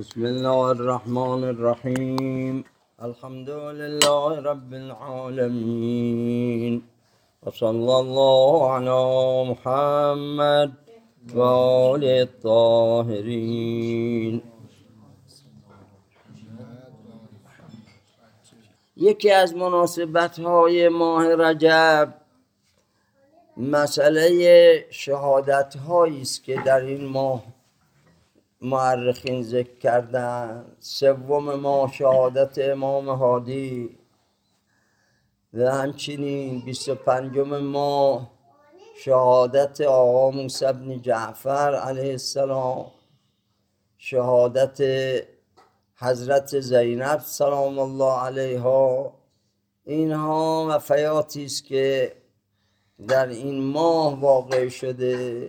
بسم الله الرحمن الرحيم الحمد لله رب العالمين وصلى الله على محمد وآل الطاهرين یکی از مناسبت های ماه رجب مسئله شهادت هایی است که در این ماه معرخین ذکر کردن. سوم ما شهادت امام هادی. و همچنین بیست و پنجم ما شهادت آقا موسی بن جعفر علیه السلام. شهادت حضرت زینب سلام الله علیها. اینها وفیاتی است که در این ماه واقع شده.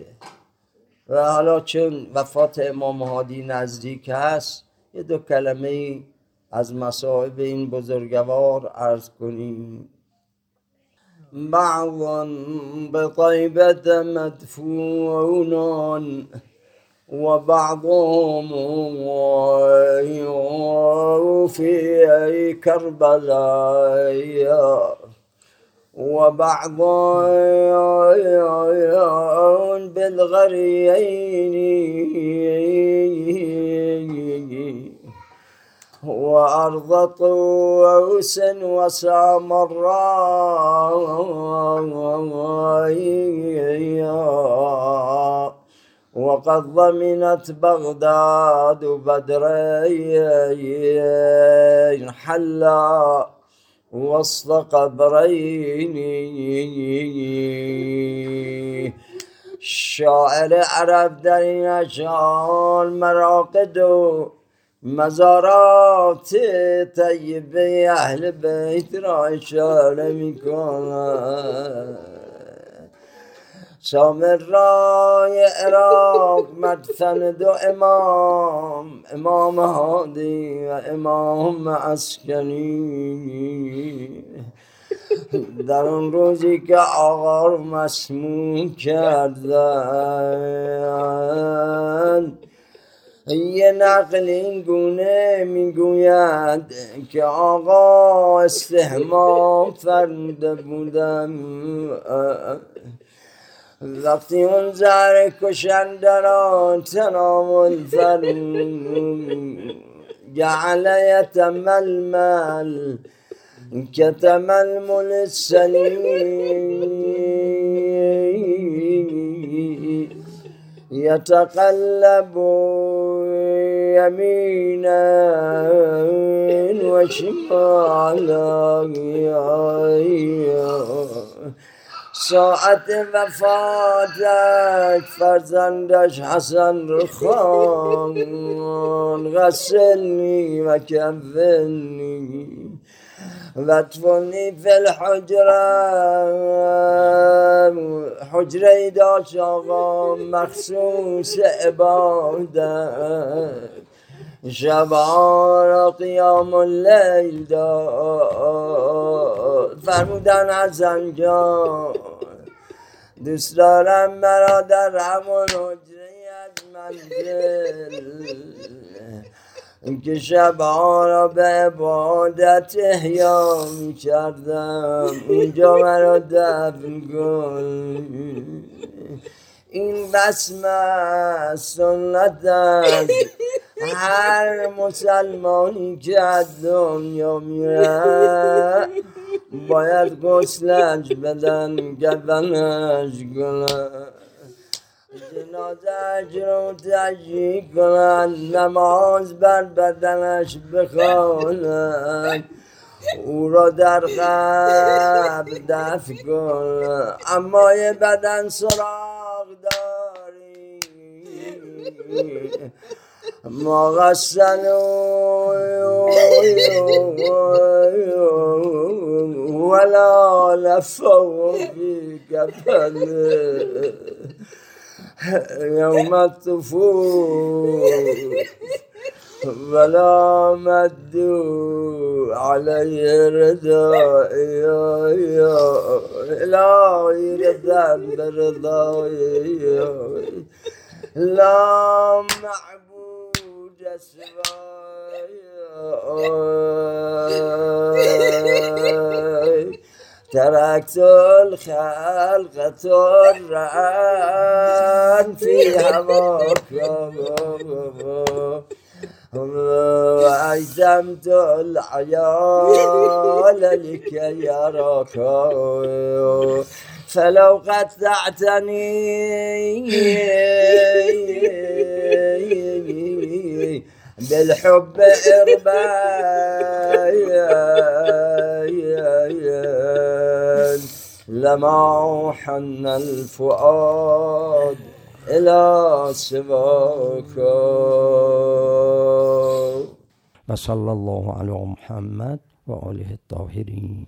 و حالا چون وفات امام هادی نزدیک هست یه دو کلمه از مصائب این بزرگوار عرض کنیم. بعضا بطیبت مدفونان و بعضهم في كربلاء وبعض بالغريين. وأرض طوس وسامراء وقد ضمنت بغداد بدرين حلا. وسط قبرين شاعر عرب در این اشعار مراقد و مزارات طیبه اهل بیت را اشاره می سامرای عراق مدفن دو امام امام هادی و امام عسکری. در اون روزی که آقا رو مسموم کردن یه نقل این گونه می‌گوید که آقا استهمام فرموده بودم وقتی اون زهر کشنده را تناول فرمود جعل یتململ كتململ السليم يتقلب يمينا وشمالا ساعت وفاتش فرزندش حسن رخان غسلنی و کفنی و تفنی فی الحجره. حجره داشت آقا مخصوص عبادت. شبان قیام اللیل داد. فرمودن حسن جان دوست دارم مرا در همون حجره از منزل که شبها را به عبادت احیا می کردم. اینجا مرا دفن کن این بسمه سنت است. هر مسلمانی که از دنیا میره باید گسلش بدن گردنش کنن جنازش رو تجیه کنن نماز بر بدنش بخوانن او را در قبر دف کنن. اما یه بدن سراغ داری مغسل ولا لفوا في كفن يوم الطفول ولا مدوا علي رضا يا يا إلهي رضا برضا لا معبود تركت الخلق ترا في هواك وعزمت العيال لكي يراك فلو قطعتني بالحب إربايان لما حن الفؤاد إلى سباك وصلى الله على محمد وآله الطاهرين